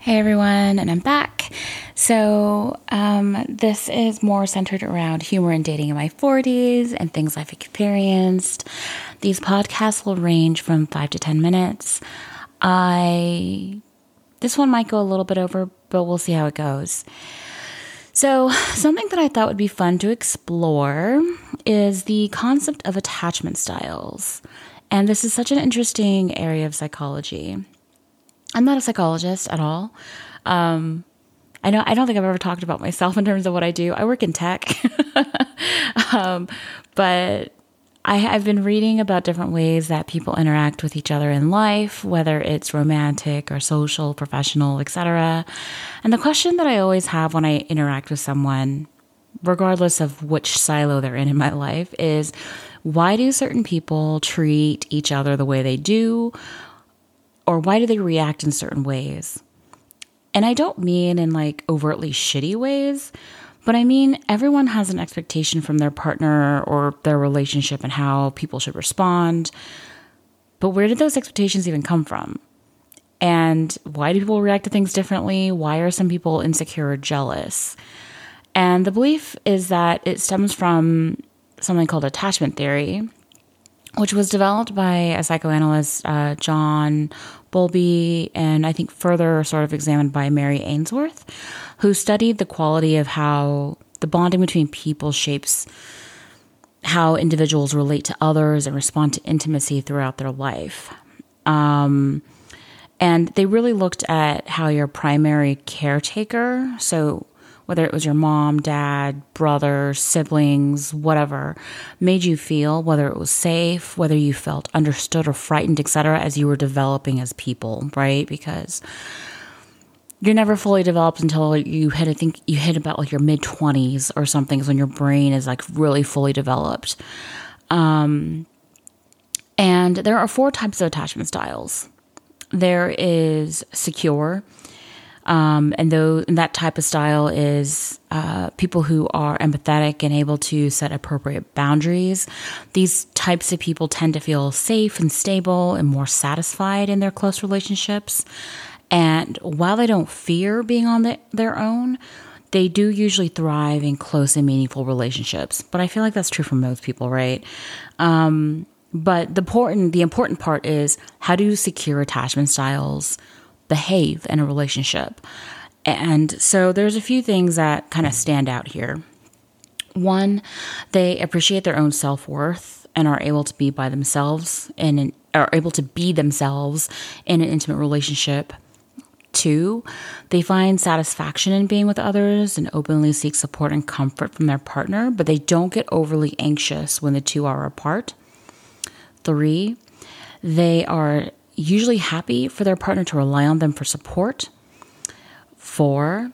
Hey everyone, and I'm back. So, um, this is more centered around humor and dating in my 40s and things I've experienced. These podcasts will range from five to 10 minutes. I, this one might go a little bit over, but we'll see how it goes. So, something that I thought would be fun to explore is the concept of attachment styles. And this is such an interesting area of psychology. I'm not a psychologist at all. Um, I know I don't think I've ever talked about myself in terms of what I do. I work in tech, um, but I, have been reading about different ways that people interact with each other in life, whether it's romantic or social, professional, etc. And the question that I always have when I interact with someone, regardless of which silo they're in in my life, is why do certain people treat each other the way they do? Or why do they react in certain ways? And I don't mean in like overtly shitty ways, but I mean everyone has an expectation from their partner or their relationship and how people should respond. But where did those expectations even come from? And why do people react to things differently? Why are some people insecure or jealous? And the belief is that it stems from something called attachment theory, which was developed by a psychoanalyst, uh, John Bowlby, and I think further sort of examined by Mary Ainsworth, who studied the quality of how the bonding between people shapes how individuals relate to others and respond to intimacy throughout their life. Um, and they really looked at how your primary caretaker, so whether it was your mom, dad, brother, siblings, whatever, made you feel, whether it was safe, whether you felt understood or frightened, etc., as you were developing as people, right? Because you're never fully developed until you hit, I think you hit about like your mid 20s or something, is when your brain is like really fully developed. Um, and there are four types of attachment styles there is secure, um, and though and that type of style is uh, people who are empathetic and able to set appropriate boundaries. These types of people tend to feel safe and stable and more satisfied in their close relationships. And while they don't fear being on the, their own, they do usually thrive in close and meaningful relationships. But I feel like that's true for most people, right? Um, but the important the important part is how do you secure attachment styles behave in a relationship. And so there's a few things that kind of stand out here. One, they appreciate their own self worth and are able to be by themselves and are able to be themselves in an intimate relationship. Two, they find satisfaction in being with others and openly seek support and comfort from their partner, but they don't get overly anxious when the two are apart. Three, they are usually happy for their partner to rely on them for support. Four,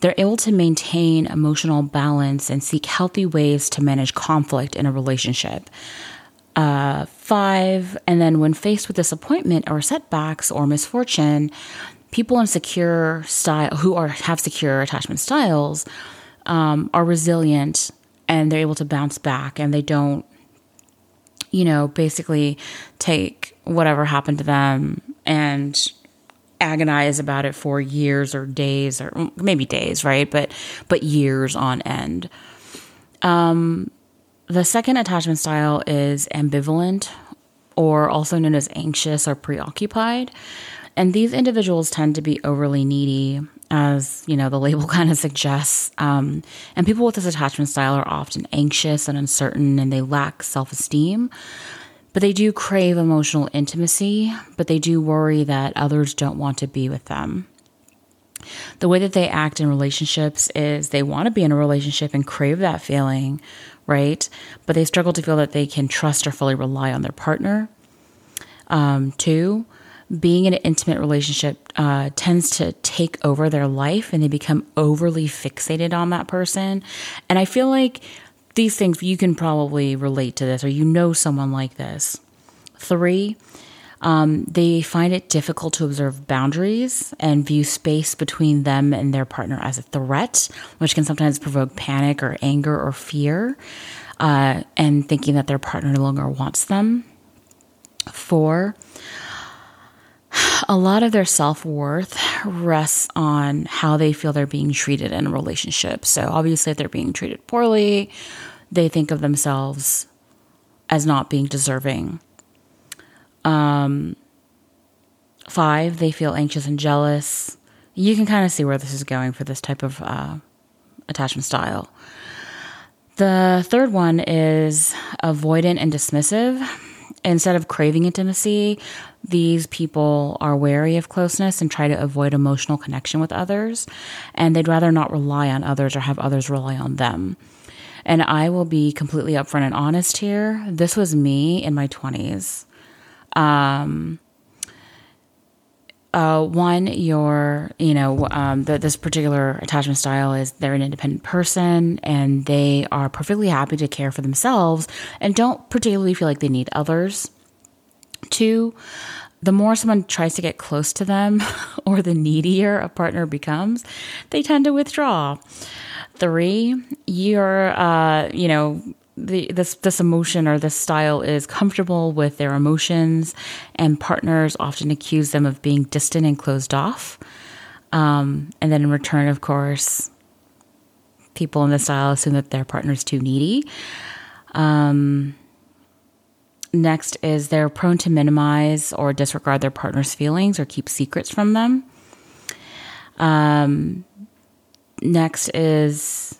they're able to maintain emotional balance and seek healthy ways to manage conflict in a relationship. Uh, five, and then when faced with disappointment or setbacks or misfortune, people in secure style who are have secure attachment styles um, are resilient and they're able to bounce back and they don't you know, basically take whatever happened to them and agonize about it for years or days or maybe days, right? But but years on end. Um, the second attachment style is ambivalent, or also known as anxious or preoccupied. And these individuals tend to be overly needy as you know the label kind of suggests um, and people with this attachment style are often anxious and uncertain and they lack self-esteem but they do crave emotional intimacy but they do worry that others don't want to be with them. The way that they act in relationships is they want to be in a relationship and crave that feeling right? But they struggle to feel that they can trust or fully rely on their partner. Um, two being in an intimate relationship uh, tends to take over their life and they become overly fixated on that person. And I feel like these things, you can probably relate to this or you know someone like this. Three, um, they find it difficult to observe boundaries and view space between them and their partner as a threat, which can sometimes provoke panic or anger or fear, uh, and thinking that their partner no longer wants them. Four, a lot of their self worth rests on how they feel they're being treated in a relationship. So, obviously, if they're being treated poorly, they think of themselves as not being deserving. Um, five, they feel anxious and jealous. You can kind of see where this is going for this type of uh, attachment style. The third one is avoidant and dismissive. Instead of craving intimacy, these people are wary of closeness and try to avoid emotional connection with others, and they'd rather not rely on others or have others rely on them. And I will be completely upfront and honest here. This was me in my 20s. Um, uh, one, your, you know, um, the, this particular attachment style is they're an independent person and they are perfectly happy to care for themselves and don't particularly feel like they need others. Two, the more someone tries to get close to them or the needier a partner becomes, they tend to withdraw. Three, you're, uh, you know, the, this this emotion or this style is comfortable with their emotions, and partners often accuse them of being distant and closed off. Um, and then in return, of course, people in this style assume that their partner's too needy. Um, next is they're prone to minimize or disregard their partner's feelings or keep secrets from them. Um, next is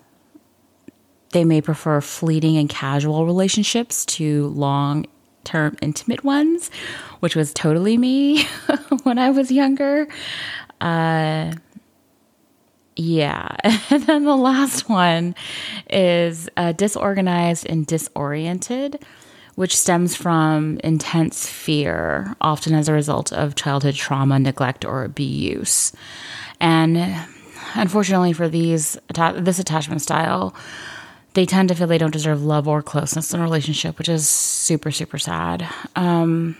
they may prefer fleeting and casual relationships to long term intimate ones, which was totally me when I was younger. Uh, yeah. And then the last one is uh, disorganized and disoriented, which stems from intense fear, often as a result of childhood trauma, neglect, or abuse. And unfortunately for these this attachment style, they tend to feel they don't deserve love or closeness in a relationship, which is super, super sad. Um,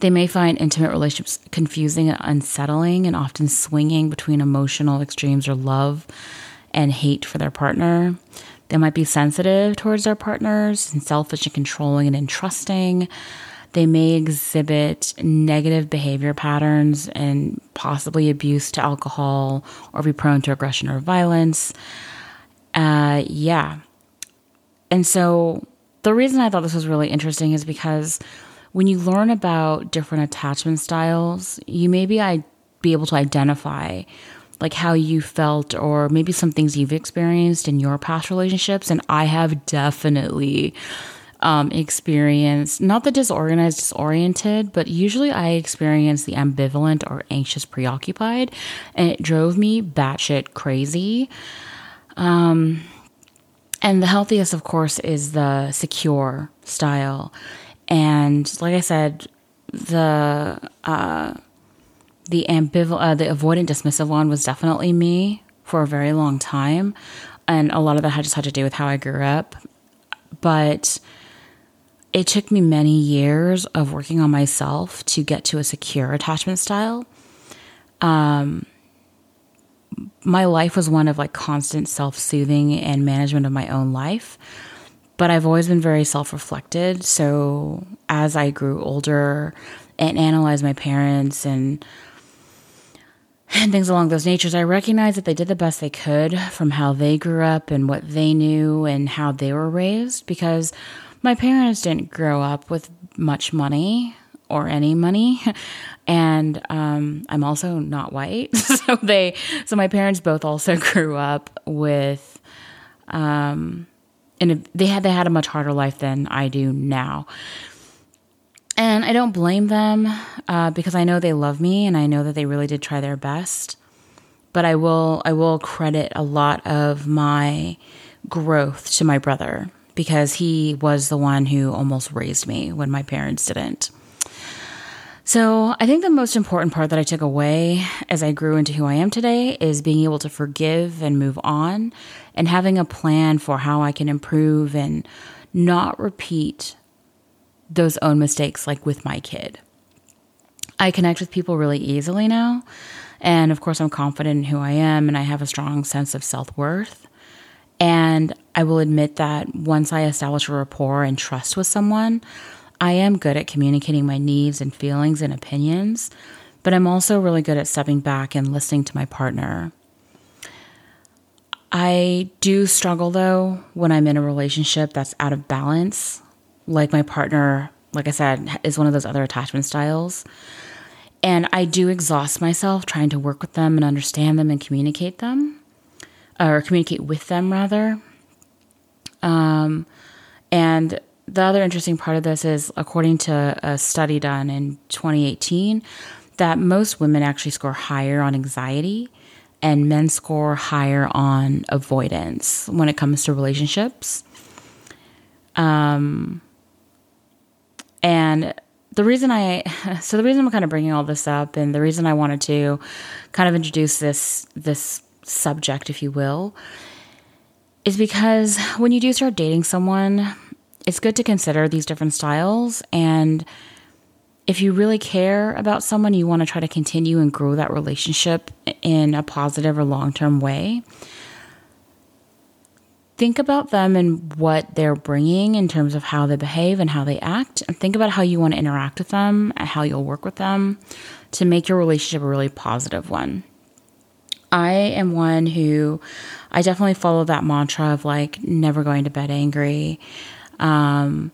they may find intimate relationships confusing and unsettling and often swinging between emotional extremes or love and hate for their partner. They might be sensitive towards their partners and selfish and controlling and entrusting. They may exhibit negative behavior patterns and possibly abuse to alcohol or be prone to aggression or violence. Uh, yeah. And so the reason I thought this was really interesting is because when you learn about different attachment styles, you maybe I be able to identify like how you felt or maybe some things you've experienced in your past relationships and I have definitely um, experience not the disorganized, disoriented, but usually I experience the ambivalent or anxious, preoccupied, and it drove me batshit crazy. Um, and the healthiest, of course, is the secure style. And like I said, the uh, the ambivalent, uh, the avoidant, dismissive one was definitely me for a very long time, and a lot of that had just had to do with how I grew up. But it took me many years of working on myself to get to a secure attachment style. Um, my life was one of like constant self soothing and management of my own life. But I've always been very self reflected. So as I grew older and analyzed my parents and and things along those natures, I recognize that they did the best they could from how they grew up and what they knew and how they were raised because my parents didn't grow up with much money or any money and um, I'm also not white. so they, so my parents both also grew up with, um, and they had they had a much harder life than I do now. And I don't blame them uh, because I know they love me and I know that they really did try their best. But I will I will credit a lot of my growth to my brother because he was the one who almost raised me when my parents didn't. So, I think the most important part that I took away as I grew into who I am today is being able to forgive and move on and having a plan for how I can improve and not repeat those own mistakes like with my kid. I connect with people really easily now. And of course, I'm confident in who I am and I have a strong sense of self worth. And I will admit that once I establish a rapport and trust with someone, I am good at communicating my needs and feelings and opinions, but I'm also really good at stepping back and listening to my partner. I do struggle though when I'm in a relationship that's out of balance. Like my partner, like I said, is one of those other attachment styles. And I do exhaust myself trying to work with them and understand them and communicate them, or communicate with them rather. Um, and the other interesting part of this is, according to a study done in 2018, that most women actually score higher on anxiety and men score higher on avoidance when it comes to relationships. Um, and the reason I, so the reason I'm kind of bringing all this up, and the reason I wanted to kind of introduce this this subject, if you will, is because when you do start dating someone, it's good to consider these different styles and if you really care about someone, you want to try to continue and grow that relationship in a positive or long term way. Think about them and what they're bringing in terms of how they behave and how they act, and think about how you want to interact with them and how you'll work with them to make your relationship a really positive one. I am one who I definitely follow that mantra of like never going to bed angry. Um,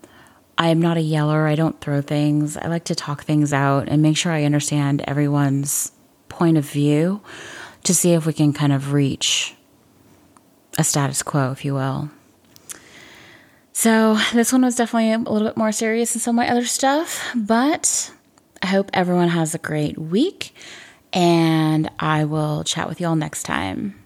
I am not a yeller. I don't throw things. I like to talk things out and make sure I understand everyone's point of view to see if we can kind of reach a status quo, if you will. So, this one was definitely a little bit more serious than some of my other stuff, but I hope everyone has a great week and I will chat with you all next time.